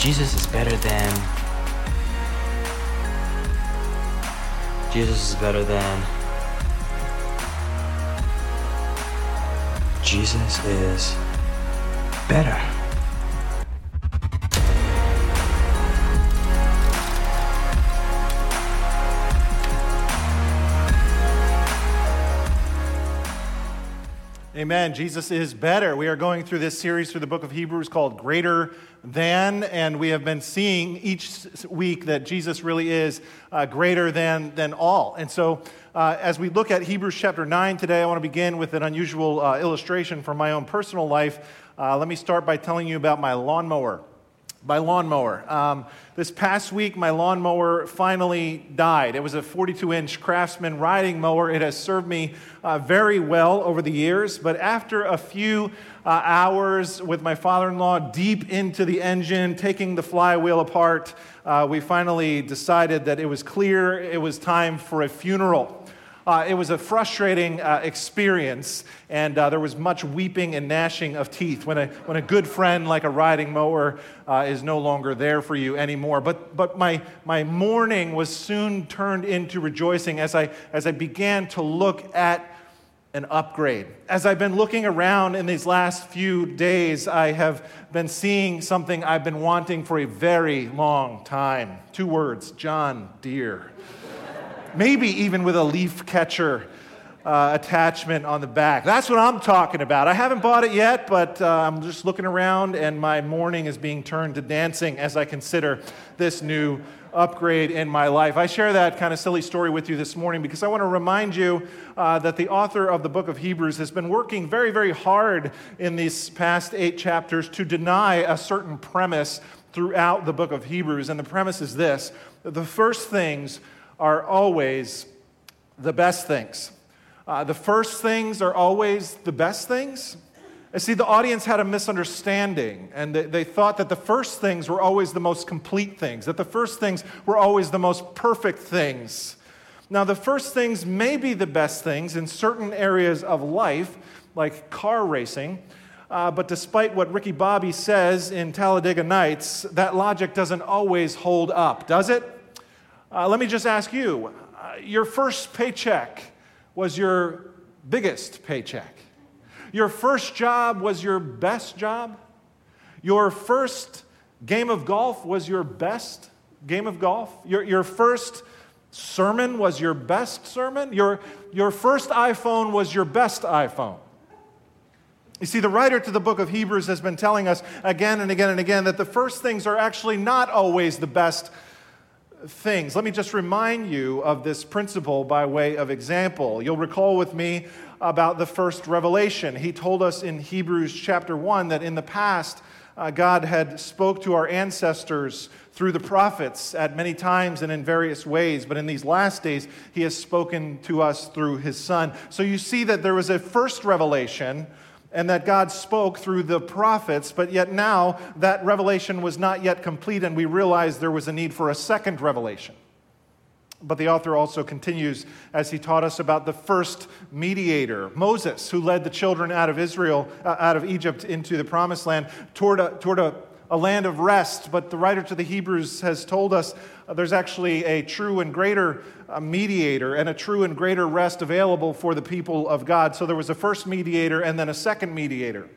Jesus is better than. Jesus is better than. Jesus is better. Amen. Jesus is better. We are going through this series through the book of Hebrews called Greater Than, and we have been seeing each week that Jesus really is uh, greater than, than all. And so, uh, as we look at Hebrews chapter 9 today, I want to begin with an unusual uh, illustration from my own personal life. Uh, let me start by telling you about my lawnmower my lawnmower. Um, this past week, my lawnmower finally died. It was a 42 inch Craftsman riding mower. It has served me uh, very well over the years, but after a few uh, hours with my father in law deep into the engine, taking the flywheel apart, uh, we finally decided that it was clear it was time for a funeral. Uh, it was a frustrating uh, experience, and uh, there was much weeping and gnashing of teeth when a, when a good friend like a riding mower uh, is no longer there for you anymore. But, but my, my mourning was soon turned into rejoicing as I, as I began to look at an upgrade. As I've been looking around in these last few days, I have been seeing something I've been wanting for a very long time. Two words John Deere maybe even with a leaf catcher uh, attachment on the back. That's what I'm talking about. I haven't bought it yet, but uh, I'm just looking around, and my mourning is being turned to dancing as I consider this new upgrade in my life. I share that kind of silly story with you this morning because I want to remind you uh, that the author of the book of Hebrews has been working very, very hard in these past eight chapters to deny a certain premise throughout the book of Hebrews. And the premise is this the first things are always the best things. Uh, the first things are always the best things. And see, the audience had a misunderstanding, and they, they, thought that the first things were always the most complete things, that the first things were always the most perfect things. Now, the first things may be the best things in certain areas of life, like car racing, uh, but despite what Ricky Bobby says in Talladega Nights, that logic doesn't always hold up, does it? Uh, let me just ask you uh, your first paycheck was your biggest paycheck. Your first job was your best job. Your first game of golf was your best game of golf. Your, your first sermon was your best sermon. Your, your first iPhone was your best iPhone. You see, the writer to the book of Hebrews has been telling us again and again and again that the first things are actually not always the best things. Let me just remind you of this principle by way of example. You'll recall with me about the first revelation. He told us in Hebrews chapter 1 that in the past, uh, God had spoke to our ancestors through the prophets at many times and in various ways, but in these last days, he has spoken to us through his son. So you see that there was a first revelation and that God spoke through the prophets, but yet now that revelation was not yet complete, and we realized there was a need for a second revelation. But the author also continues as he taught us about the first mediator, Moses, who led the children out of Israel, uh, out of Egypt into the promised land toward a, toward a a land of rest, but the writer to the Hebrews has told us uh, there's actually a true and greater uh, mediator and a true and greater rest available for the people of God. So there was a first mediator and then a second mediator.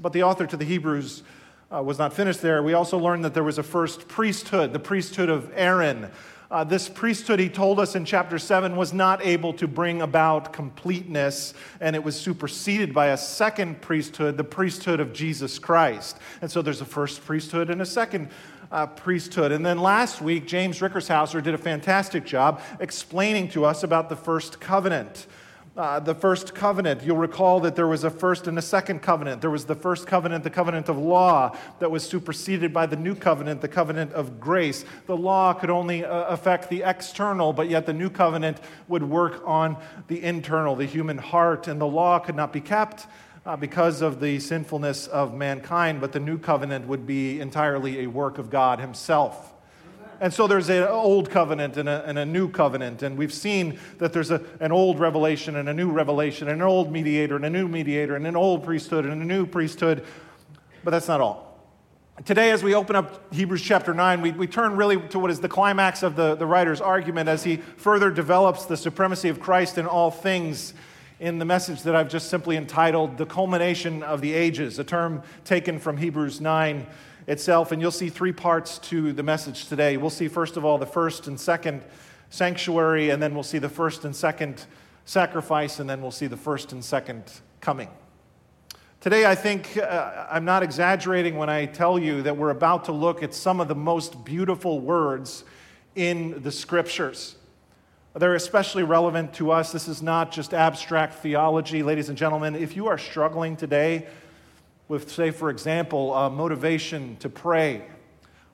But the author to the Hebrews uh, was not finished there. We also learned that there was a first priesthood, the priesthood of Aaron. Uh, this priesthood, he told us in chapter 7, was not able to bring about completeness, and it was superseded by a second priesthood, the priesthood of Jesus Christ. And so there's a first priesthood and a second uh, priesthood. And then last week, James Rickershauser did a fantastic job explaining to us about the first covenant uh, the first covenant. You'll recall that there was a first and a second covenant. There was the first covenant, the covenant of law, that was superseded by the new covenant, the covenant of grace. The law could only uh, affect the external, but yet the new covenant would work on the internal, the human heart, and the law could not be kept. Uh, because of the sinfulness of mankind, but the new covenant would be entirely a work of God Himself. And so there's an old covenant and a, and a new covenant. And we've seen that there's a, an old revelation and a new revelation, and an old mediator and a new mediator, and an old priesthood and a new priesthood. But that's not all. Today, as we open up Hebrews chapter 9, we, we turn really to what is the climax of the, the writer's argument as he further develops the supremacy of Christ in all things in the message that I've just simply entitled The Culmination of the Ages, a term taken from Hebrews 9 itself. And you'll see three parts to the message today. We'll see, first of all, the first and second sanctuary, and then we'll see the first and second sacrifice, and then we'll see the first and second coming. Today, I think uh, I'm not exaggerating when I tell you that we're about to look at some of the most beautiful words in the scriptures. They're especially relevant to us. This is not just abstract theology. Ladies and gentlemen, if you are struggling today with, say, for example, uh, motivation to pray,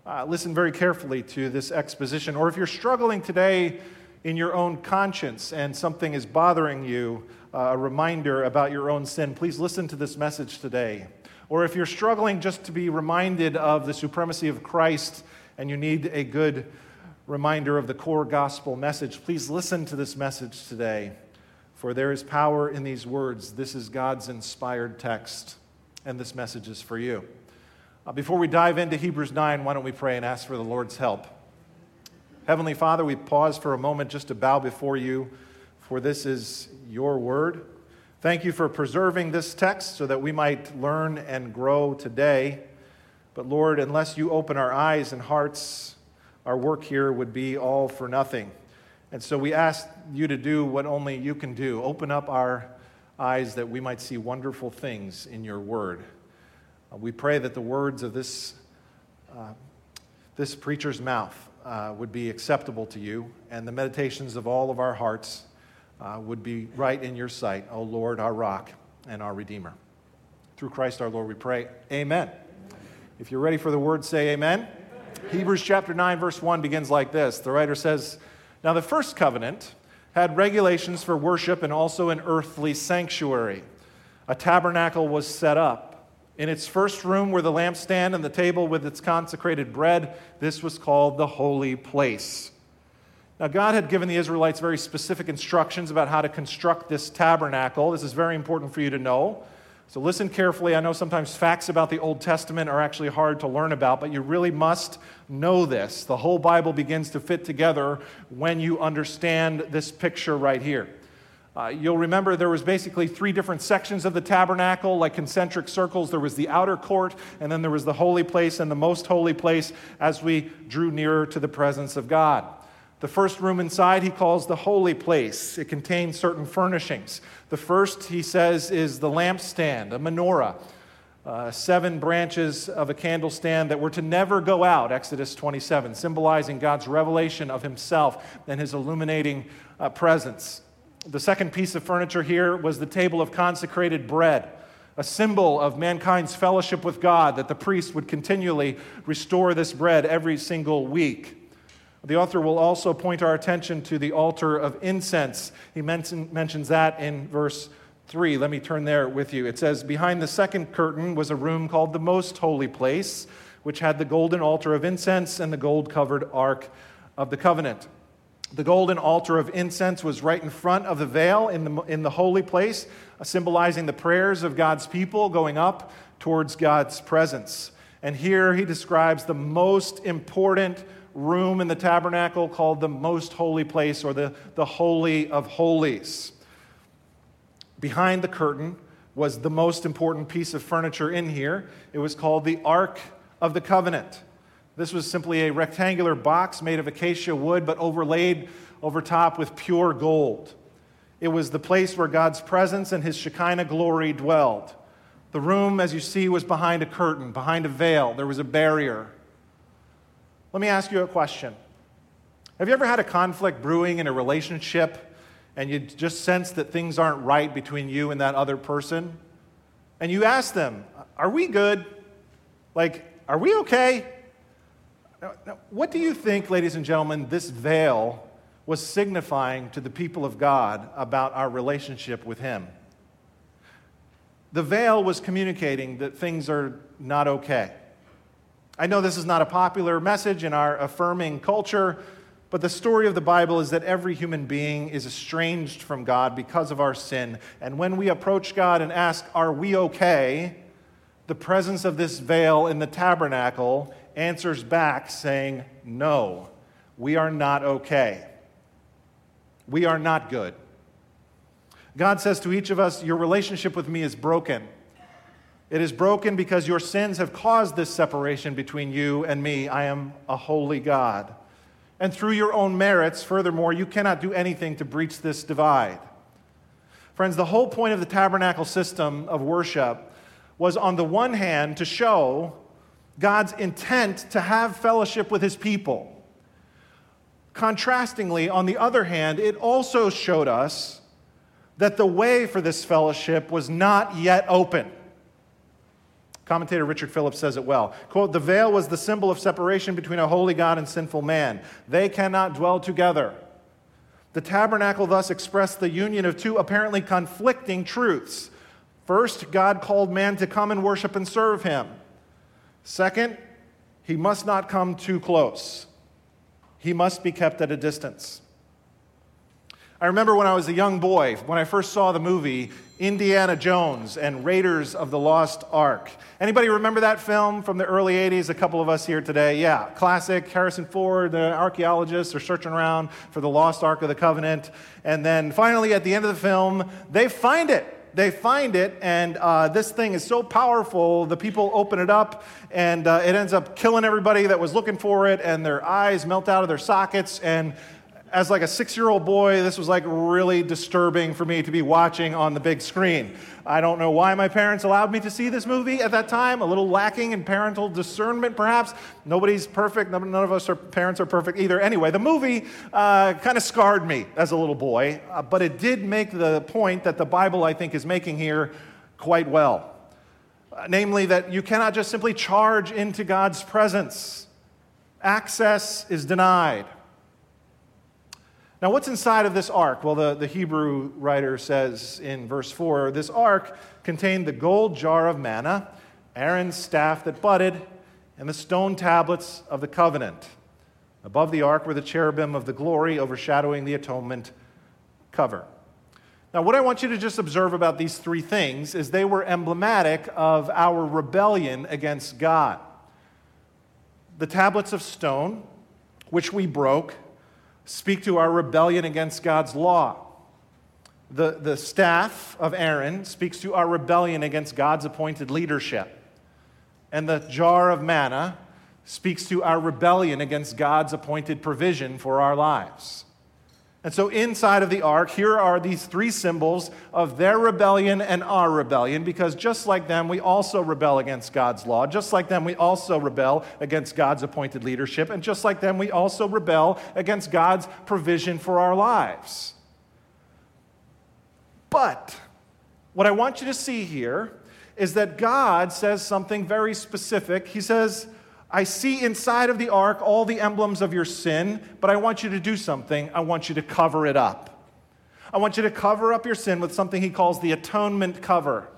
uh, listen very carefully to this exposition. Or if you're struggling today in your own conscience and something is bothering you, uh, a reminder about your own sin, please listen to this message today. Or if you're struggling just to be reminded of the supremacy of Christ and you need a good reminder of the core gospel message, please listen to this message today. For there is power in these words. This is God's inspired text, and this message is for you. Uh, before we dive into Hebrews 9, why don't we pray and ask for the Lord's help? Heavenly Father, we pause for a moment just to bow before you for this is your word. Thank you for preserving this text so that we might learn and grow today. But Lord, unless you open our eyes and hearts, our work here would be all for nothing. And so we ask you to do what only you can do open up our eyes that we might see wonderful things in your word. Uh, we pray that the words of this, uh, this preacher's mouth uh, would be acceptable to you and the meditations of all of our hearts uh, would be right in your sight, O Lord, our rock and our Redeemer. Through Christ our Lord, we pray. Amen. If you're ready for the word, say amen. amen. Hebrews chapter 9, verse 1 begins like this The writer says, Now the first covenant had regulations for worship and also an earthly sanctuary. A tabernacle was set up. In its first room were the lampstand and the table with its consecrated bread. This was called the holy place. Now, God had given the Israelites very specific instructions about how to construct this tabernacle. This is very important for you to know. So, listen carefully. I know sometimes facts about the Old Testament are actually hard to learn about, but you really must know this. The whole Bible begins to fit together when you understand this picture right here. Uh, you'll remember there was basically three different sections of the tabernacle, like concentric circles. There was the outer court, and then there was the holy place and the most holy place as we drew nearer to the presence of God. The first room inside he calls the holy place. It contains certain furnishings. The first, he says, is the lampstand, a menorah, uh, seven branches of a candlestand that were to never go out, Exodus 27, symbolizing God's revelation of himself and his illuminating uh, presence. The second piece of furniture here was the table of consecrated bread a symbol of mankind's fellowship with God, that the priest would continually restore this bread every single week. The author will also point our attention to the altar of incense. He mention, mentions that in verse 3. Let me turn there with you. It says, Behind the second curtain was a room called the Most Holy Place, which had the golden altar of incense and the gold covered ark of the covenant. The golden altar of incense was right in front of the veil in the, in the holy place, symbolizing the prayers of God's people going up towards God's presence. And here he describes the most important room in the tabernacle called the most holy place or the, the Holy of Holies. Behind the curtain was the most important piece of furniture in here. It was called the Ark of the Covenant. This was simply a rectangular box made of acacia wood, but overlaid over top with pure gold. It was the place where God's presence and his Shekinah glory dwelled. The room, as you see, was behind a curtain, behind a veil. There was a barrier. Let me ask you a question. Have you ever had a conflict brewing in a relationship and you just sense that things aren't right between you and that other person? And you ask them, Are we good? Like, are we okay? Now, now, what do you think, ladies and gentlemen, this veil was signifying to the people of God about our relationship with Him? The veil was communicating that things are not okay. I know this is not a popular message in our affirming culture, but the story of the Bible is that every human being is estranged from God because of our sin. And when we approach God and ask, Are we okay? the presence of this veil in the tabernacle answers back saying, No, we are not okay. We are not good. God says to each of us, Your relationship with me is broken. It is broken because your sins have caused this separation between you and me. I am a holy God. And through your own merits, furthermore, you cannot do anything to breach this divide. Friends, the whole point of the tabernacle system of worship was, on the one hand, to show God's intent to have fellowship with his people. Contrastingly, on the other hand, it also showed us that the way for this fellowship was not yet open. Commentator Richard Phillips says it well. Quote, the veil was the symbol of separation between a holy God and sinful man. They cannot dwell together. The tabernacle thus expressed the union of two apparently conflicting truths. First, God called man to come and worship and serve him. Second, he must not come too close. He must be kept at a distance. I remember when I was a young boy, when I first saw the movie Indiana Jones and Raiders of the Lost Ark. Anybody remember that film from the early 80s? A couple of us here today. Yeah, classic. Harrison Ford, the archaeologists are searching around for the lost Ark of the Covenant. And then finally, at the end of the film, they find it they find it, and uh, this thing is so powerful, the people open it up, and uh, it ends up killing everybody that was looking for it, and their eyes melt out of their sockets, and as like a six year old boy, this was like really disturbing for me to be watching on the big screen. I don't know why my parents allowed me to see this movie at that time, a little lacking in parental discernment, perhaps. Nobody's perfect, none of us are parents are perfect either. Anyway, the movie uh, kind of scarred me as a little boy, uh, but it did make the point that the Bible, I think, is making here quite well. Uh, namely, that you cannot just simply charge into God's presence, access is denied. Now, what's inside of this ark? Well, the, the Hebrew writer says in verse 4 this ark contained the gold jar of manna, Aaron's staff that budded, and the stone tablets of the covenant. Above the ark were the cherubim of the glory overshadowing the atonement cover. Now, what I want you to just observe about these three things is they were emblematic of our rebellion against God. The tablets of stone, which we broke, speak to our rebellion against God's law. The, the staff of Aaron speaks to our rebellion against God's appointed leadership. And the jar of manna speaks to our rebellion against God's appointed provision for our lives. And so, inside of the ark, here are these three symbols of their rebellion and our rebellion, because just like them, we also rebel against God's law. Just like them, we also rebel against God's appointed leadership. And just like them, we also rebel against God's provision for our lives. But what I want you to see here is that God says something very specific. He says, I see inside of the ark all the emblems of your sin, but I want you to do something. I want you to cover it up. I want you to cover up your sin with something he calls the atonement cover.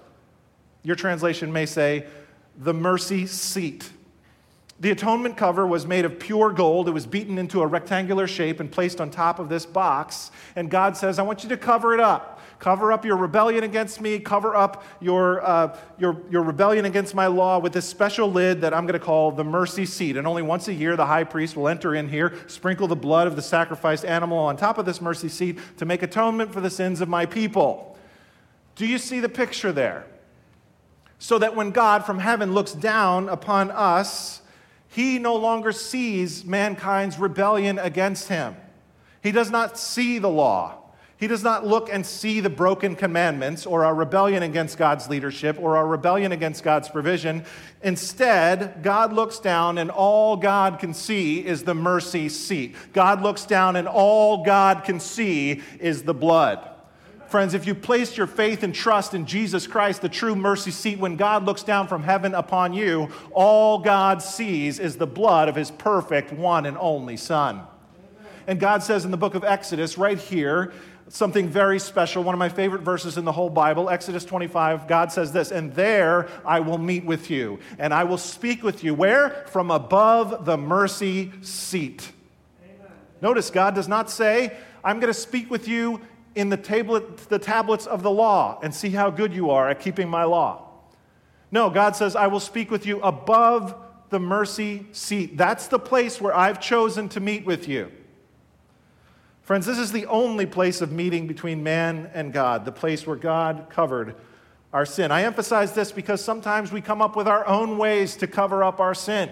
Your translation may say, the mercy seat. The atonement cover was made of pure gold. It was beaten into a rectangular shape and placed on top of this box. And God says, I want you to cover it up. Cover up your rebellion against me. Cover up your, uh, your, your rebellion against my law with this special lid that I'm going to call the mercy seat. And only once a year, the high priest will enter in here, sprinkle the blood of the sacrificed animal on top of this mercy seat to make atonement for the sins of my people. Do you see the picture there? So that when God from heaven looks down upon us, he no longer sees mankind's rebellion against him. He does not see the law. He does not look and see the broken commandments or our rebellion against God's leadership or our rebellion against God's provision. Instead, God looks down and all God can see is the mercy seat. God looks down and all God can see is the blood. Friends, if you placed your faith and trust in Jesus Christ, the true mercy seat, when God looks down from heaven upon you, all God sees is the blood of his perfect one and only Son. And God says in the book of Exodus, right here, something very special. One of my favorite verses in the whole Bible, Exodus 25, God says this, and there I will meet with you, and I will speak with you. Where? From above the mercy seat. Amen. Notice God does not say, I'm going to speak with you in the, tablet, the tablets of the law and see how good you are at keeping my law. No, God says, I will speak with you above the mercy seat. That's the place where I've chosen to meet with you. Friends, this is the only place of meeting between man and God, the place where God covered our sin. I emphasize this because sometimes we come up with our own ways to cover up our sin.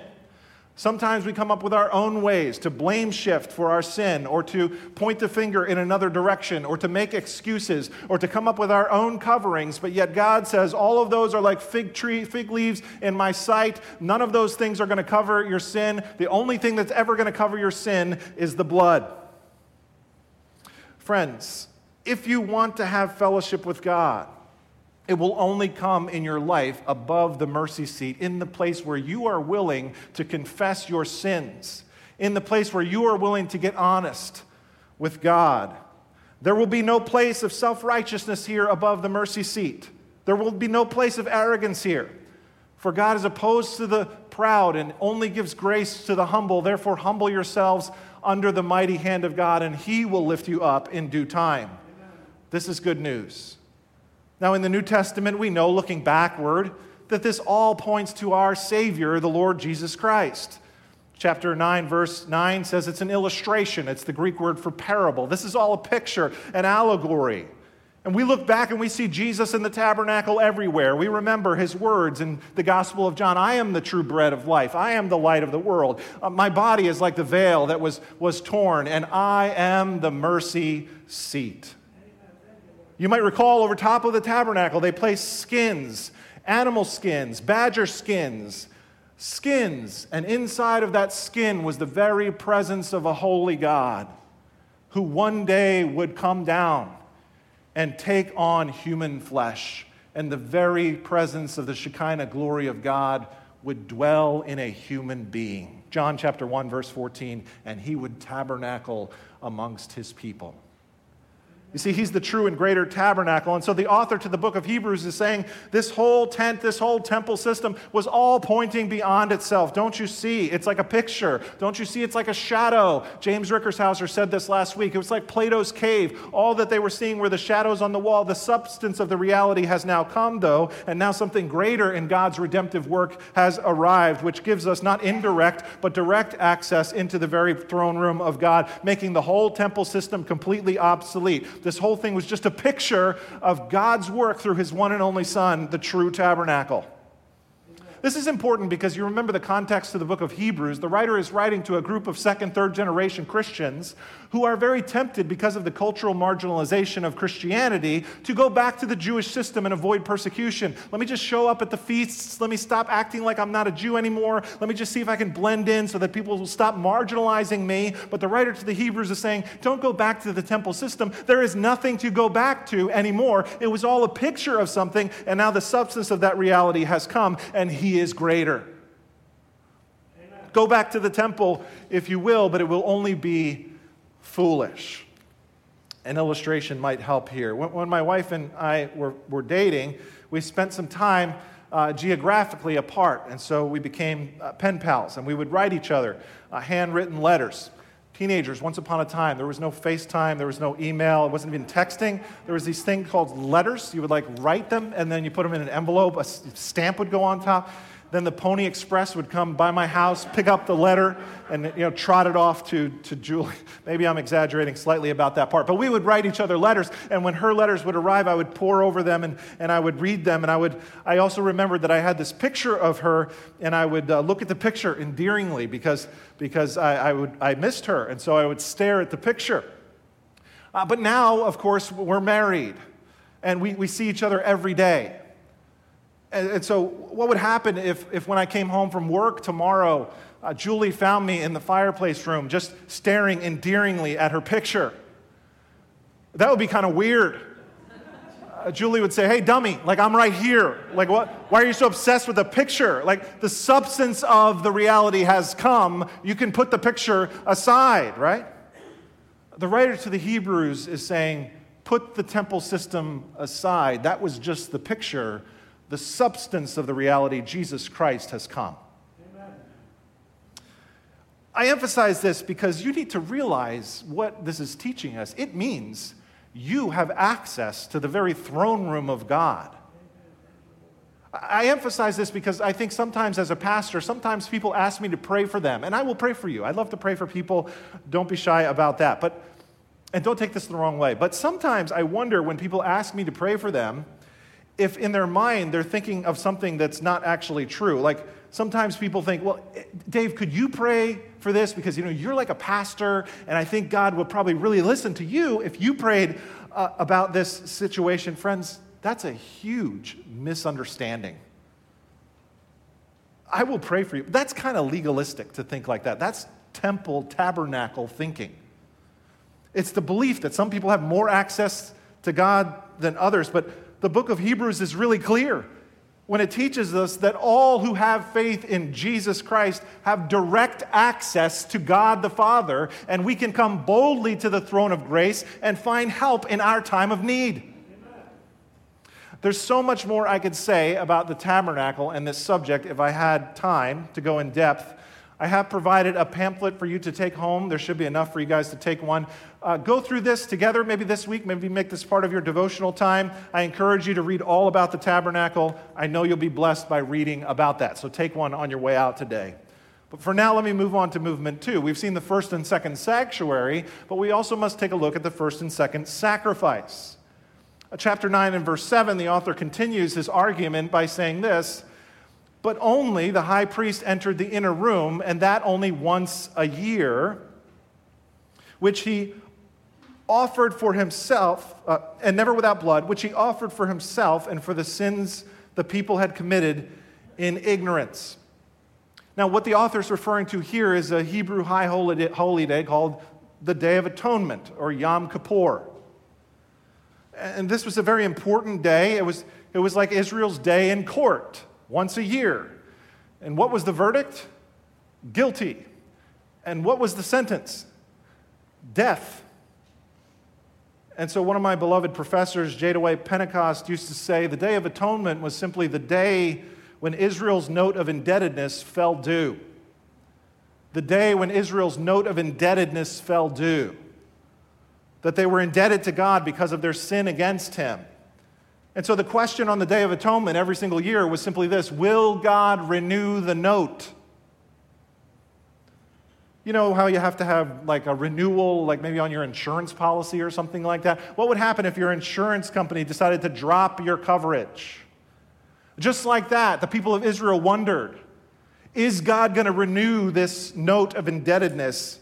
Sometimes we come up with our own ways to blame shift for our sin, or to point the finger in another direction, or to make excuses, or to come up with our own coverings. But yet God says all of those are like fig tree, fig leaves in my sight. None of those things are going to cover your sin. The only thing that's ever going to cover your sin is the blood. Friends, if you want to have fellowship with God, it will only come in your life above the mercy seat, in the place where you are willing to confess your sins, in the place where you are willing to get honest with God. There will be no place of self righteousness here above the mercy seat. There will be no place of arrogance here. For God is opposed to the proud and only gives grace to the humble. Therefore, humble yourselves under the mighty hand of God, and He will lift you up in due time. This is good news. Now, in the New Testament, we know, looking backward, that this all points to our Savior, the Lord Jesus Christ. Chapter 9, verse 9 says it's an illustration. It's the Greek word for parable. This is all a picture, an allegory. And we look back and we see Jesus in the tabernacle everywhere. We remember his words in the Gospel of John I am the true bread of life. I am the light of the world. Uh, my body is like the veil that was, was torn, and I am the mercy seat. You might recall over top of the tabernacle, they placed skins, animal skins, badger skins, skins. And inside of that skin was the very presence of a holy God who one day would come down and take on human flesh. And the very presence of the Shekinah glory of God would dwell in a human being. John chapter 1, verse 14, and he would tabernacle amongst his people. You see, he's the true and greater tabernacle. And so the author to the book of Hebrews is saying this whole tent, this whole temple system was all pointing beyond itself. Don't you see? It's like a picture. Don't you see? It's like a shadow. James Rickershauser said this last week. It was like Plato's cave. All that they were seeing were the shadows on the wall. The substance of the reality has now come, though, and now something greater in God's redemptive work has arrived, which gives us not indirect, but direct access into the very throne room of God, making the whole temple system completely obsolete. This whole thing was just a picture of God's work through his one and only Son, the true tabernacle. This is important because you remember the context of the book of Hebrews. The writer is writing to a group of second, third generation Christians who are very tempted because of the cultural marginalization of Christianity to go back to the Jewish system and avoid persecution. Let me just show up at the feasts. Let me stop acting like I'm not a Jew anymore. Let me just see if I can blend in so that people will stop marginalizing me. But the writer to the Hebrews is saying, don't go back to the temple system. There is nothing to go back to anymore. It was all a picture of something, and now the substance of that reality has come, and Is greater. Amen. Go back to the temple if you will, but it will only be foolish. An illustration might help here. When, when my wife and I were, were dating, we spent some time uh, geographically apart, and so we became uh, pen pals, and we would write each other uh, handwritten letters. Teenagers, once upon a time, there was no FaceTime, there was no email, it wasn't even texting. There was these things called letters. You would like write them, and then you put them in an envelope, a stamp would go on top. Then the Pony Express would come by my house, pick up the letter, and you know, trot it off to, to Julie. Maybe I'm exaggerating slightly about that part. But we would write each other letters, and when her letters would arrive, I would pore over them and, and I would read them. And I, would, I also remembered that I had this picture of her, and I would uh, look at the picture endearingly because, because I, I, would, I missed her. And so I would stare at the picture. Uh, but now, of course, we're married, and we, we see each other every day. And, and, so, what would happen if, if when I came home from work tomorrow, uh, Julie found me in the fireplace room just staring endearingly at her picture? That would be kind of weird. Uh, Julie would say, Hey, dummy, like I'm right here. Like, what? Why are you so obsessed with the picture? Like, the substance of the reality has come. You can put the picture aside, right? The writer to the Hebrews is saying, put the temple system aside. That was just the picture. The substance of the reality, Jesus Christ has come. I emphasize this because you need to realize what this is teaching us. It means you have access to the very throne room of God. I emphasize this because I think sometimes as a pastor, sometimes people ask me to pray for them, and I will pray for you. I love to pray for people. Don't be shy about that. But and don't take this the wrong way, but sometimes I wonder when people ask me to pray for them if in their mind they're thinking of something that's not actually true. Like sometimes people think, "Well, Dave, could you pray for this because you know you're like a pastor and I think God would probably really listen to you if you prayed uh, about this situation." Friends, that's a huge misunderstanding. I will pray for you. That's kind of legalistic to think like that. That's temple, tabernacle thinking. It's the belief that some people have more access to God than others, but the book of Hebrews is really clear when it teaches us that all who have faith in Jesus Christ have direct access to God the Father, and we can come boldly to the throne of grace and find help in our time of need. There's so much more I could say about the tabernacle and this subject if I had time to go in depth. I have provided a pamphlet for you to take home. There should be enough for you guys to take one. Uh, go through this together, maybe this week, maybe make this part of your devotional time. I encourage you to read all about the tabernacle. I know you'll be blessed by reading about that. So take one on your way out today. But for now, let me move on to movement two. We've seen the first and second sanctuary, but we also must take a look at the first and second sacrifice. Uh, chapter 9 and verse 7, the author continues his argument by saying this But only the high priest entered the inner room, and that only once a year, which he offered for himself, uh, and never without blood, which he offered for himself and for the sins the people had committed in ignorance. Now, what the author is referring to here is a Hebrew high holy day called the Day of Atonement or Yom Kippur. And this was a very important day. It was, it was like Israel's day in court once a year. And what was the verdict? Guilty. And what was the sentence? Death. And so, one of my beloved professors, J. Dwight Pentecost, used to say the Day of Atonement was simply the day when Israel's note of indebtedness fell due. The day when Israel's note of indebtedness fell due that they were indebted to God because of their sin against Him. And so the question on the Day of Atonement every single year was simply this Will God renew the note? You know how you have to have like a renewal, like maybe on your insurance policy or something like that? What would happen if your insurance company decided to drop your coverage? Just like that, the people of Israel wondered Is God going to renew this note of indebtedness?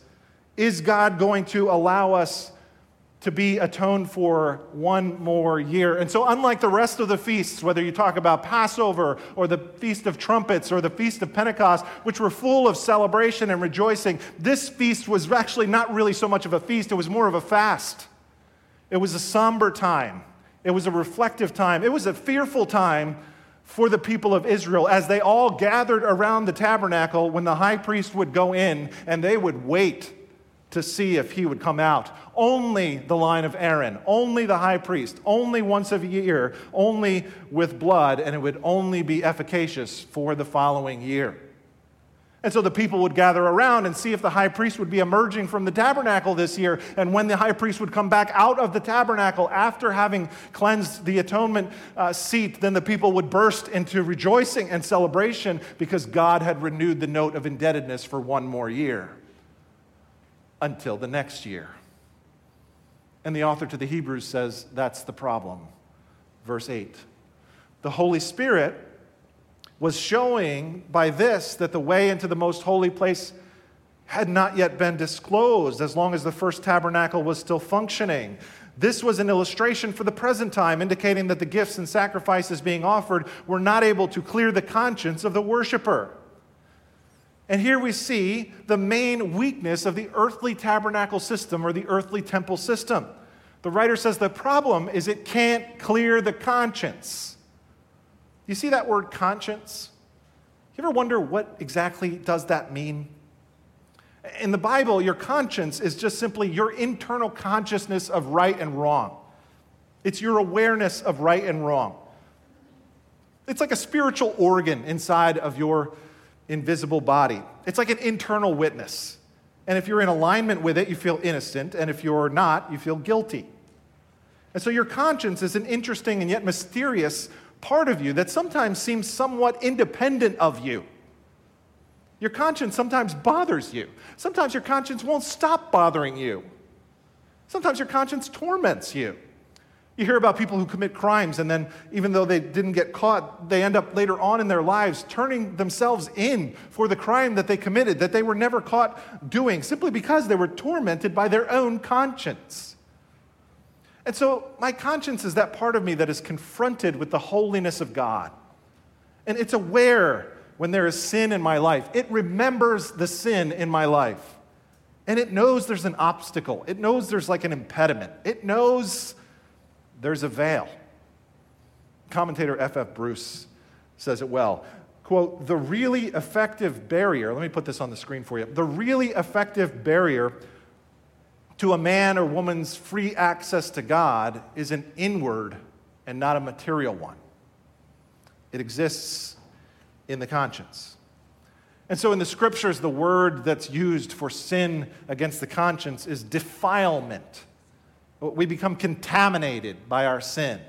Is God going to allow us to be atoned for one more year. And so, unlike the rest of the feasts, whether you talk about Passover or the Feast of Trumpets or the Feast of Pentecost, which were full of celebration and rejoicing, this feast was actually not really so much of a feast, it was more of a fast. It was a somber time, it was a reflective time, it was a fearful time for the people of Israel as they all gathered around the tabernacle when the high priest would go in and they would wait to see if he would come out. Only the line of Aaron, only the high priest, only once a year, only with blood, and it would only be efficacious for the following year. And so the people would gather around and see if the high priest would be emerging from the tabernacle this year. And when the high priest would come back out of the tabernacle after having cleansed the atonement uh, seat, then the people would burst into rejoicing and celebration because God had renewed the note of indebtedness for one more year until the next year. And the author to the Hebrews says that's the problem. Verse 8 The Holy Spirit was showing by this that the way into the most holy place had not yet been disclosed as long as the first tabernacle was still functioning. This was an illustration for the present time, indicating that the gifts and sacrifices being offered were not able to clear the conscience of the worshiper. And here we see the main weakness of the earthly tabernacle system or the earthly temple system. The writer says the problem is it can't clear the conscience. You see that word conscience? You ever wonder what exactly does that mean? In the Bible, your conscience is just simply your internal consciousness of right and wrong. It's your awareness of right and wrong. It's like a spiritual organ inside of your invisible body. It's like an internal witness. And if you're in alignment with it, you feel innocent. And if you're not, you feel guilty. And so your conscience is an interesting and yet mysterious part of you that sometimes seems somewhat independent of you. Your conscience sometimes bothers you. Sometimes your conscience won't stop bothering you. Sometimes your conscience torments you. You hear about people who commit crimes, and then even though they didn't get caught, they end up later on in their lives turning themselves in for the crime that they committed, that they were never caught doing, simply because they were tormented by their own conscience. And so, my conscience is that part of me that is confronted with the holiness of God. And it's aware when there is sin in my life, it remembers the sin in my life. And it knows there's an obstacle, it knows there's like an impediment, it knows there's a veil. Commentator F.F. Bruce says it well. Quote, the really effective barrier, let me put this on the screen for you. The really effective barrier to a man or woman's free access to God is an inward and not a material one. It exists in the conscience. And so in the scriptures, the word that's used for sin against the conscience is defilement. We become contaminated by our sin.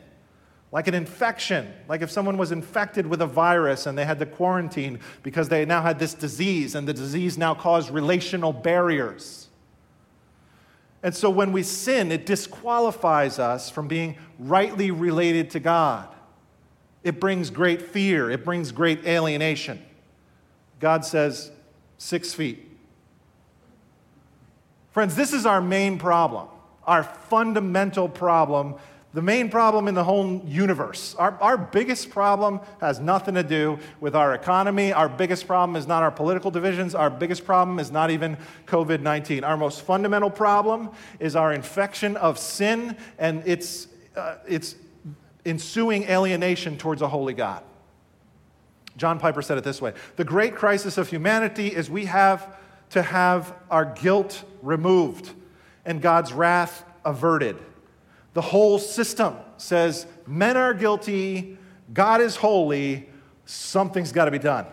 Like an infection, like if someone was infected with a virus and they had to quarantine because they now had this disease, and the disease now caused relational barriers. And so when we sin, it disqualifies us from being rightly related to God. It brings great fear, it brings great alienation. God says, six feet. Friends, this is our main problem our fundamental problem, the main problem in the whole universe. Our, our biggest problem has nothing to do with our economy. Our biggest problem is not our political divisions. Our biggest problem is not even COVID 19. Our most fundamental problem is our infection of sin and its, uh, its ensuing alienation towards a holy God. John Piper said it this way The great crisis of humanity is we have to have our guilt removed and God's wrath averted. The whole system says men are guilty, God is holy, something's got to be done.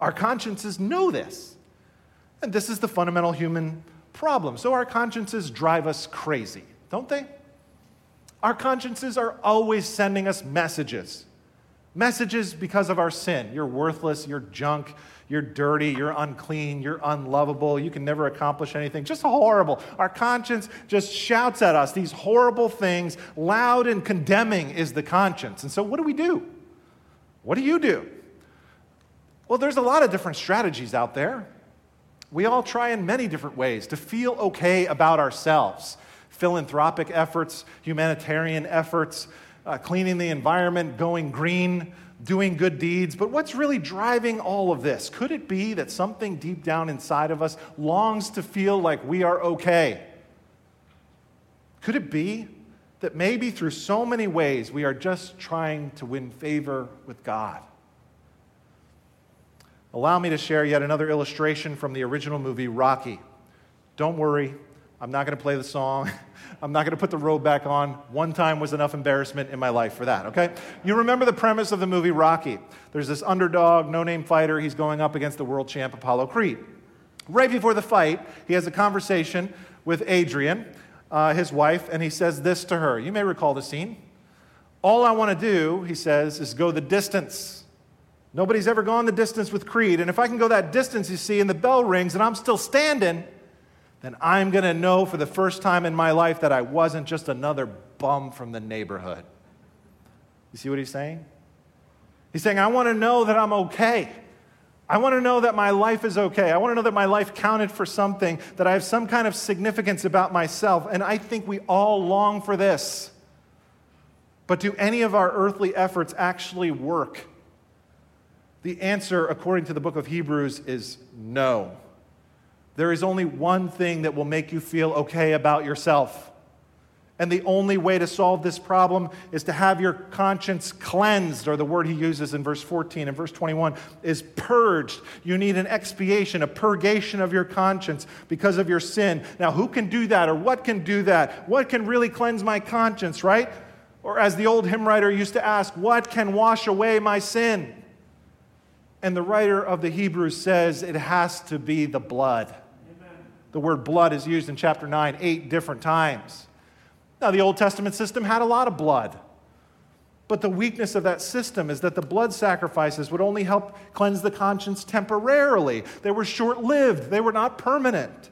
Our consciences know this. And this is the fundamental human problem. So our consciences drive us crazy, don't they? Our consciences are always sending us messages. Messages because of our sin. You're worthless, you're junk, you're dirty, you're unclean, you're unlovable, you can never accomplish anything. Just horrible. Our conscience just shouts at us these horrible things. Loud and condemning is the conscience. And so, what do we do? What do you do? Well, there's a lot of different strategies out there. We all try in many different ways to feel okay about ourselves philanthropic efforts, humanitarian efforts, uh, cleaning the environment, going green doing good deeds. But what's really driving all of this? Could it be that something deep down inside of us longs to feel like we are okay? Could it be that maybe through so many ways we are just trying to win favor with God? Allow me to share yet another illustration from the original movie Rocky. Don't worry, I'm not going to play the song. I'm not going to put the robe back on. One time was enough embarrassment in my life for that, okay? You remember the premise of the movie Rocky. There's this underdog, no name fighter. He's going up against the world champ Apollo Creed. Right before the fight, he has a conversation with Adrian, uh, his wife, and he says this to her. You may recall the scene. All I want to do, he says, is go the distance. Nobody's ever gone the distance with Creed. And if I can go that distance, you see, and the bell rings and I'm still standing, then I'm going to know for the first time in my life that I wasn't just another bum from the neighborhood. You see what he's saying? He's saying, I want to know that I'm okay. I want to know that my life is okay. I want to know that my life counted for something, that I have some kind of significance about myself. And I think we all long for this. But do any of our earthly efforts actually work? The answer, according to the book of Hebrews, is no. There is only one thing that will make you feel okay about yourself, And the only way to solve this problem is to have your conscience cleansed, or the word he uses in verse 14 and verse 21 is purged. You need an expiation, a purgation of your conscience because of your sin. Now, who can do that, or what can do that? What can really cleanse my conscience, right? Or as the old hymn writer used to ask, what can wash away my sin? And the writer of the Hebrews says it has to be the blood. The word blood is used in chapter 9 eight different times. Now, the Old Testament system had a lot of blood. But the weakness of that system is that the blood sacrifices would only help cleanse the conscience temporarily. They were short lived, they were not permanent.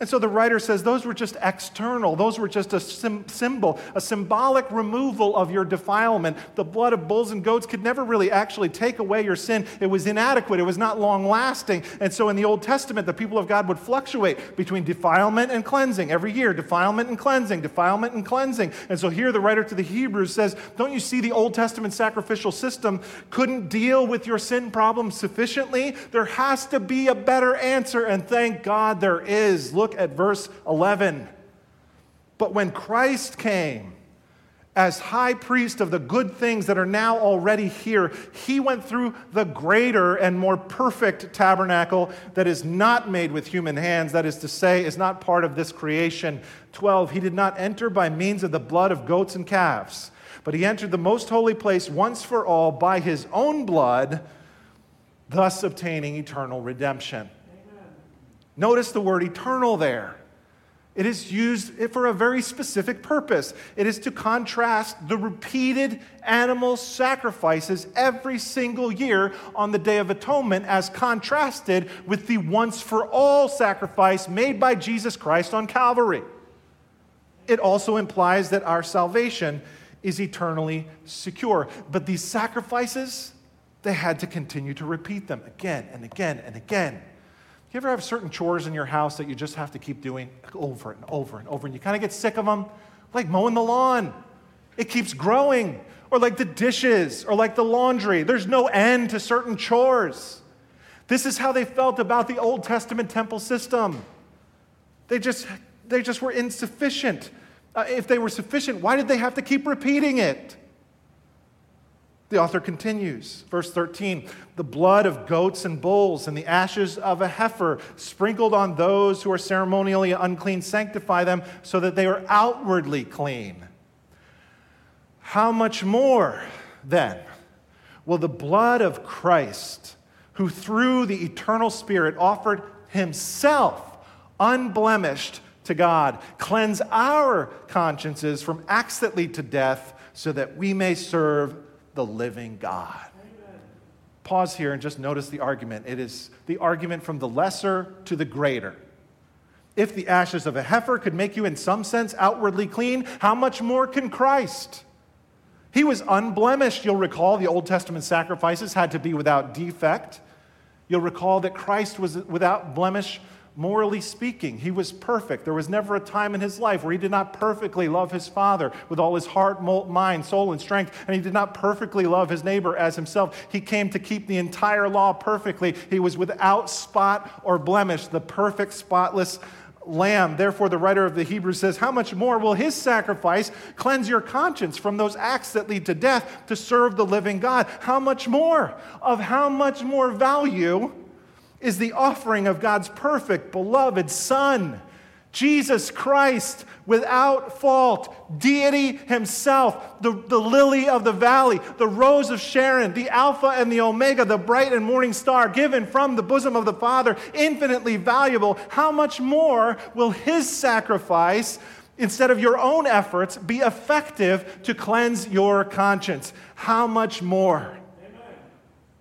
And so the writer says those were just external. Those were just a sim- symbol, a symbolic removal of your defilement. The blood of bulls and goats could never really actually take away your sin. It was inadequate, it was not long lasting. And so in the Old Testament, the people of God would fluctuate between defilement and cleansing every year defilement and cleansing, defilement and cleansing. And so here the writer to the Hebrews says, Don't you see the Old Testament sacrificial system couldn't deal with your sin problem sufficiently? There has to be a better answer, and thank God there is. Look look at verse 11. But when Christ came, as high priest of the good things that are now already here, he went through the greater and more perfect tabernacle that is not made with human hands, that is to say, is not part of this creation. 12, he did not enter by means of the blood of goats and calves, but he entered the most holy place once for all by his own blood, thus obtaining eternal redemption. Notice the word eternal there. It is used for a very specific purpose. It is to contrast the repeated animal sacrifices every single year on the Day of Atonement as contrasted with the once for all sacrifice made by Jesus Christ on Calvary. It also implies that our salvation is eternally secure. But these sacrifices, they had to continue to repeat them again and again and again. You ever have certain chores in your house that you just have to keep doing over and over and over, and you kind of get sick of them? Like mowing the lawn, it keeps growing. Or like the dishes, or like the laundry. There's no end to certain chores. This is how they felt about the Old Testament temple system. They just, they just were insufficient. Uh, if they were sufficient, why did they have to keep repeating it? The author continues, verse 13 the blood of goats and bulls and the ashes of a heifer sprinkled on those who are ceremonially unclean sanctify them so that they are outwardly clean. How much more, then, will the blood of Christ, who through the eternal Spirit offered himself unblemished to God, cleanse our consciences from acts that lead to death so that we may serve the living God. Pause here and just notice the argument. It is the argument from the lesser to the greater. If the ashes of a heifer could make you, in some sense, outwardly clean, how much more can Christ? He was unblemished. You'll recall the Old Testament sacrifices had to be without defect. You'll recall that Christ was without blemish morally speaking. He was perfect. There was never a time in his life where he did not perfectly love his Father with all his heart, mind, soul, and strength, and he did not perfectly love his neighbor as himself. He came to keep the entire law perfectly. He was without spot or blemish, the perfect, spotless lamb. Therefore, the writer of the Hebrews says, How much more will his sacrifice cleanse your conscience from those acts that lead to death to serve the living God? How much more? Of how much more value? Is the offering of God's perfect, beloved Son, Jesus Christ, without fault, deity himself, the, the lily of the valley, the rose of Sharon, the Alpha and the Omega, the bright and morning star, given from the bosom of the Father, infinitely valuable. How much more will his sacrifice? Instead of your own efforts, be effective to cleanse your conscience. How much more?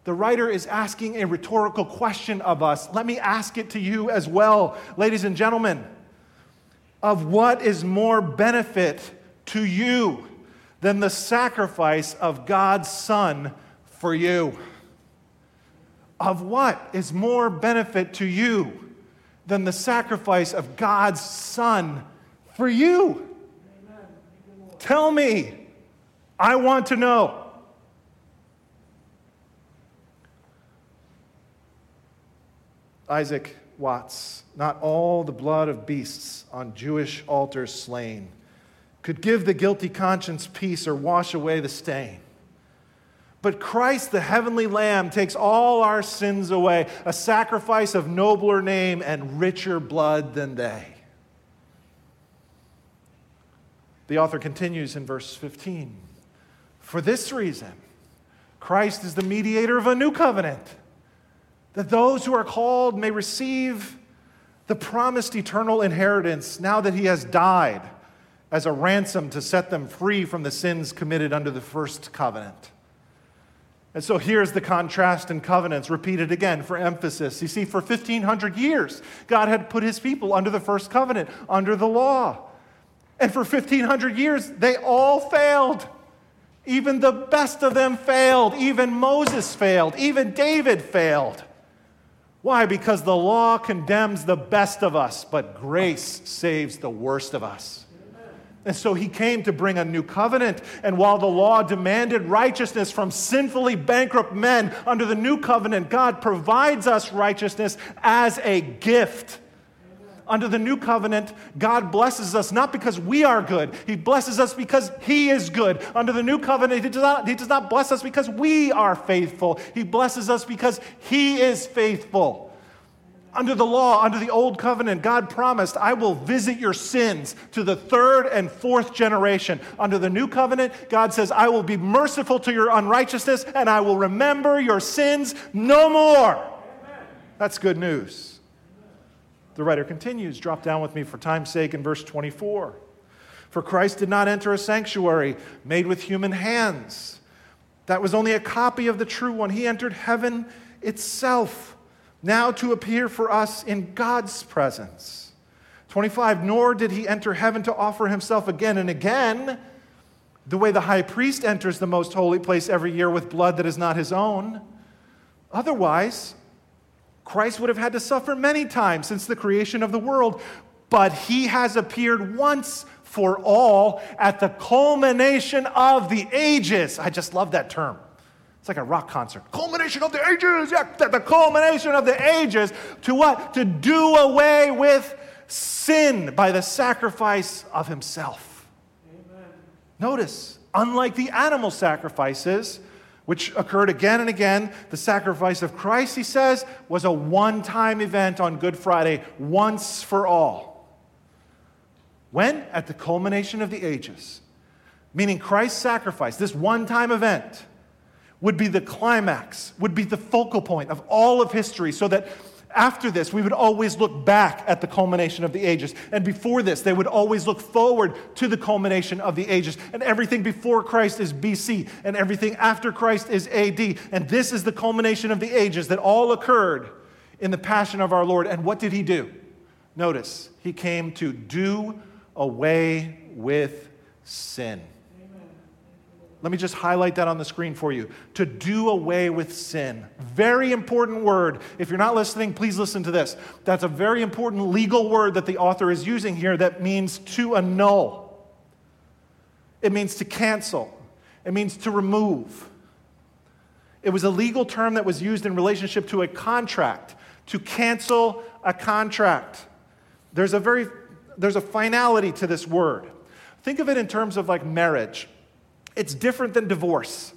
The writer is asking a rhetorical question of us. Let me ask it to you as well, ladies and gentlemen. Of what is more benefit to you than the sacrifice of God's Son for you? Of what is more benefit to you than the sacrifice of God's Son for you? Tell me. I want to know. Isaac Watts, not all the blood of beasts on Jewish altars slain could give the guilty conscience peace or wash away the stain. But Christ, the heavenly Lamb, takes all our sins away, a sacrifice of nobler name and richer blood than they. The author continues in verse 15 For this reason, Christ is the mediator of a new covenant, that those who are called may receive the promised eternal inheritance now that he has died as a ransom to set them free from the sins committed under the first covenant. And so here's the contrast in covenants repeated again for emphasis. You see, for 1,500 years, God had put his people under the first covenant, under the law. And for 1,500 years, they all failed. Even the best of them failed. Even Moses failed. Even David failed. Why? Because the law condemns the best of us, but grace saves the worst of us. And so he came to bring a new covenant. And while the law demanded righteousness from sinfully bankrupt men, under the new covenant, God provides us righteousness as a gift. Under the new covenant, God blesses us not because we are good, He blesses us because He is good. Under the new covenant, He does not, he does not bless us because we are faithful, He blesses us because He is faithful. Under the law, under the old covenant, God promised, I will visit your sins to the third and fourth generation. Under the new covenant, God says, I will be merciful to your unrighteousness and I will remember your sins no more. Amen. That's good news. The writer continues, drop down with me for time's sake in verse 24. For Christ did not enter a sanctuary made with human hands. That was only a copy of the true one. He entered heaven itself now to appear for us in God's presence. 25, nor did he enter heaven to offer himself again and again, the way the high priest enters the most holy place every year with blood that is not his own. Otherwise, Christ would have had to suffer many times since the creation of the world, but he has appeared once for all at the culmination of the ages. I just love that term. It's like a rock concert. Culmination of the ages. Yeah, the culmination of the ages. To what? To do away with sin by the sacrifice of himself. Amen. Notice, unlike the animal sacrifices, which occurred again and again, the sacrifice of Christ, he says, was a one time event on Good Friday, once for all. When? At the culmination of the ages. Meaning Christ's sacrifice, this one time event would be the climax, would be the focal point of all of history, so that after this, we would always look back at the culmination of the ages. And before this, they would always look forward to the culmination of the ages. And everything before Christ is BC, and everything after Christ is AD. And this is the culmination of the ages that all occurred in the passion of our Lord. And what did he do? Notice, he came to do away with sin. Let me just highlight that on the screen for you. To do away with sin. Very important word. If you're not listening, please listen to this. That's a very important legal word that the author is using here that means to annul, it means to cancel, it means to remove. It was a legal term that was used in relationship to a contract, to cancel a contract. There's a very there's a finality to this word. Think of it in terms of like marriage. It's different than divorce.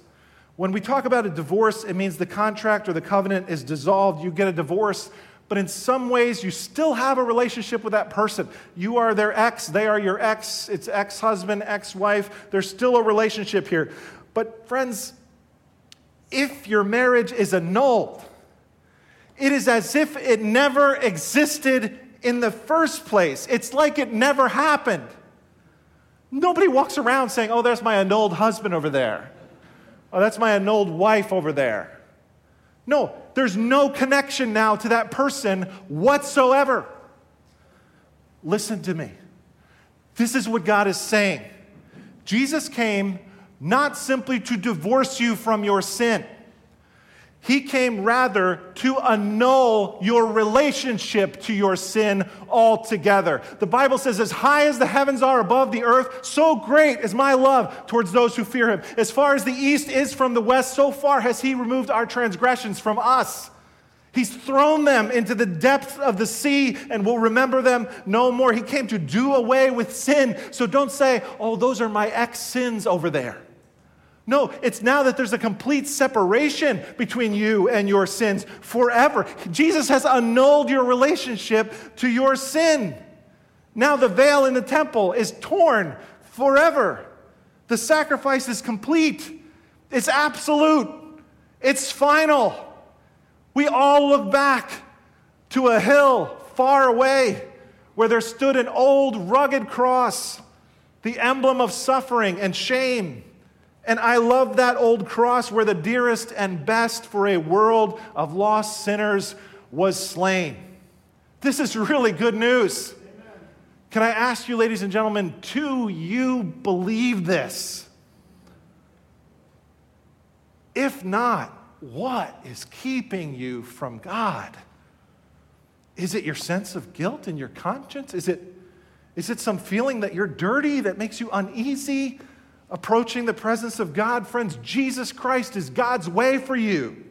When we talk about a divorce, it means the contract or the covenant is dissolved, you get a divorce, but in some ways you still have a relationship with that person. You are their ex, they are your ex, it's ex husband, ex wife. There's still a relationship here. But, friends, if your marriage is annulled, it is as if it never existed in the first place. It's like it never happened. Nobody walks around saying, oh, there's my annulled husband over there. Oh, that's my annulled wife over there. No, there's no connection now to that person whatsoever. Listen to me. This is what God is saying. Jesus came not simply to divorce you from your sin. He came rather to annul your relationship to your sin altogether. The Bible says, As high as the heavens are above the earth, so great is my love towards those who fear him. As far as the east is from the west, so far has he removed our transgressions from us. He's thrown them into the depths of the sea and will remember them no more. He came to do away with sin. So don't say, oh, those are my ex sins over there. No, it's now that there's a complete separation between you and your sins forever. Jesus has annulled your relationship to your sin. Now the veil in the temple is torn forever. The sacrifice is complete, it's absolute, it's final. We all look back to a hill far away where there stood an old rugged cross, the emblem of suffering and shame. And I love that old cross where the dearest and best for a world of lost sinners was slain. This is really good news. Can I ask you, ladies and gentlemen, do you believe this? If not, what is keeping you from God? Is it your sense of guilt in your conscience? Is it, is it some feeling that you're dirty that makes you uneasy approaching the presence of God? Friends, Jesus Christ is God's way for you.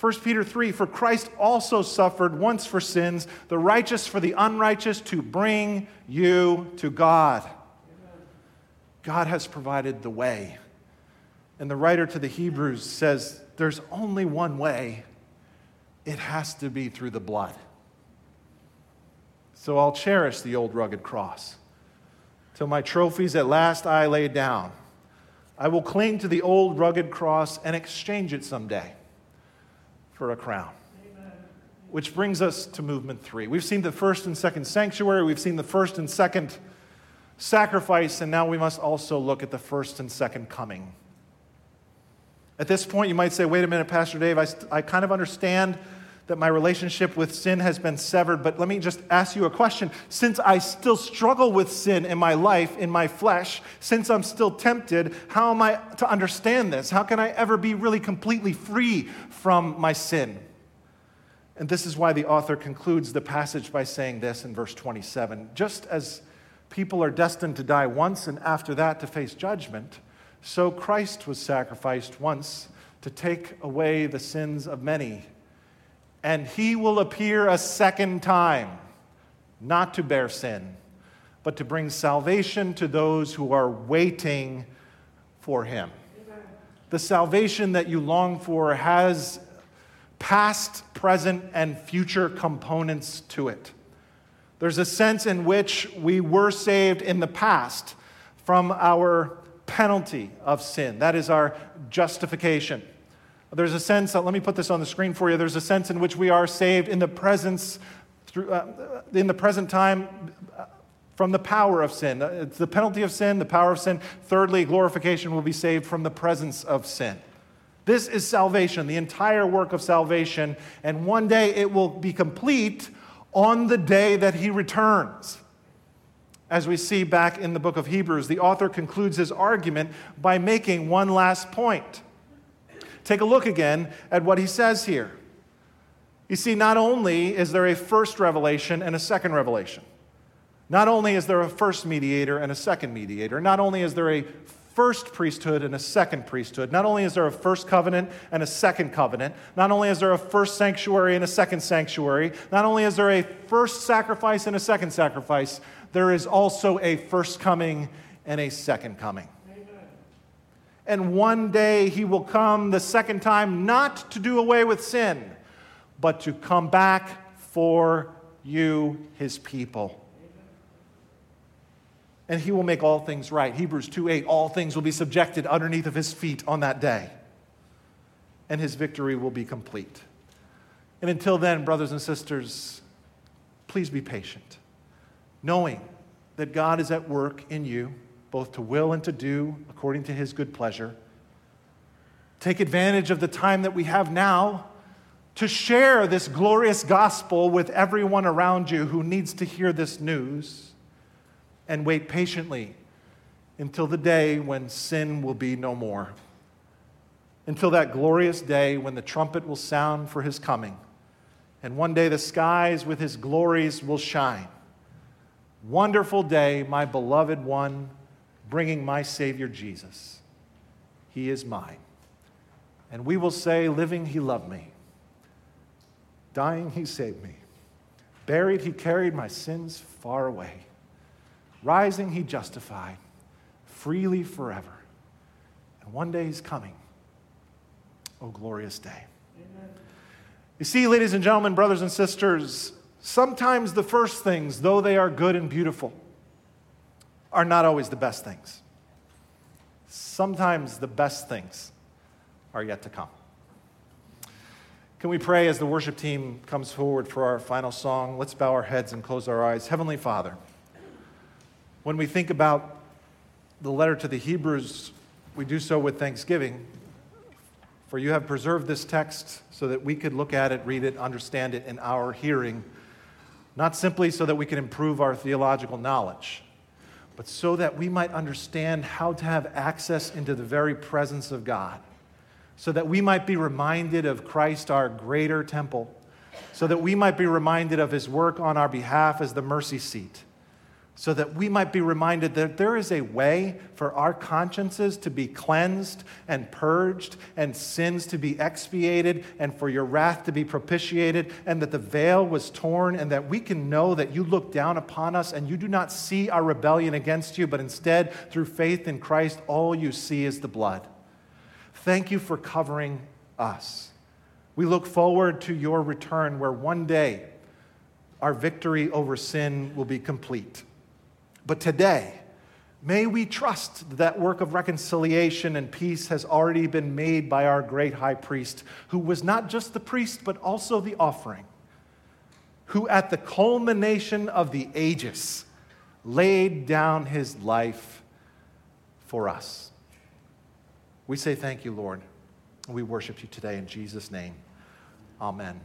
1 Peter 3 For Christ also suffered once for sins, the righteous for the unrighteous, to bring you to God. God has provided the way. And the writer to the Hebrews says, there's only one way it has to be through the blood. So I'll cherish the old rugged cross till my trophies at last I lay down. I will cling to the old rugged cross and exchange it someday for a crown. Amen. Which brings us to movement three. We've seen the first and second sanctuary, we've seen the first and second sacrifice, and now we must also look at the first and second coming. At this point, you might say, wait a minute, Pastor Dave, I, I kind of understand that my relationship with sin has been severed, but let me just ask you a question. Since I still struggle with sin in my life, in my flesh, since I'm still tempted, how am I to understand this? How can I ever be really completely free from my sin? And this is why the author concludes the passage by saying this in verse 27 Just as people are destined to die once and after that to face judgment, so Christ was sacrificed once to take away the sins of many. And he will appear a second time, not to bear sin, but to bring salvation to those who are waiting for him. The salvation that you long for has past, present, and future components to it. There's a sense in which we were saved in the past from our penalty of sin. That is our justification. There's a sense, uh, let me put this on the screen for you. There's a sense in which we are saved in the presence, through, uh, in the present time uh, from the power of sin. Uh, it's the penalty of sin, the power of sin. Thirdly, glorification will be saved from the presence of sin. This is salvation, the entire work of salvation. And one day it will be complete on the day that he returns. As we see back in the book of Hebrews, the author concludes his argument by making one last point. Take a look again at what he says here. You see, not only is there a first revelation and a second revelation, not only is there a first mediator and a second mediator, not only is there a first priesthood and a second priesthood. Not only is there a first covenant and a second covenant, not only is there a first sanctuary and a second sanctuary, not only is there a first sacrifice and a second sacrifice, there is also a first coming and a second coming. And one day he will come the second time not to do away with sin, but to come back for you, his people. And he will make all things right. Hebrews 2 8, all things will be subjected underneath of his feet on that day. And his victory will be complete. And until then, brothers and sisters, please be patient knowing that God is at work in you, both to will and to do according to his good pleasure. Take advantage of the time that we have now to share this glorious gospel with everyone around you who needs to hear this news and wait patiently until the day when sin will be no more. Until that glorious day when the trumpet will sound for his coming, and one day the skies with his glories will shine. Wonderful day, my beloved one, bringing my Savior Jesus. He is mine. And we will say, living, He loved me. Dying, he saved me. Buried, he carried my sins far away. Rising, he justified freely forever. And one day he's coming. Oh, glorious day. Amen. You see, ladies and gentlemen, brothers and sisters, sometimes the first things, though they are good and beautiful, are not always the best things. Sometimes the best things are yet to come. Can we pray as the worship team comes forward for our final song? Let's bow our heads and close our eyes. Heavenly Father, when we think about the letter to the Hebrews, we do so with thanksgiving. For you have preserved this text so that we could look at it, read it, understand it in our hearing, not simply so that we can improve our theological knowledge, but so that we might understand how to have access into the very presence of God so that we might be reminded of Christ, our greater temple, so that we might be reminded of his work on our behalf as the mercy seat, so that we might be reminded that there is a way for our consciences to be cleansed and purged, and sins to be expiated, and for your wrath to be propitiated, and that the veil was torn, and that we can know that you look down upon us and you do not see our rebellion against you, but instead, through faith in Christ, all you see is the blood. Thank you for covering us. We look forward to your return where one day our victory over sin will be complete. But today, may we trust that work of reconciliation and peace has already been made by our great high priest, who was not just the priest, but also the offering, who at the culmination of the ages laid down his life for us. We say thank you, Lord. We worship you today in Jesus' name. Amen.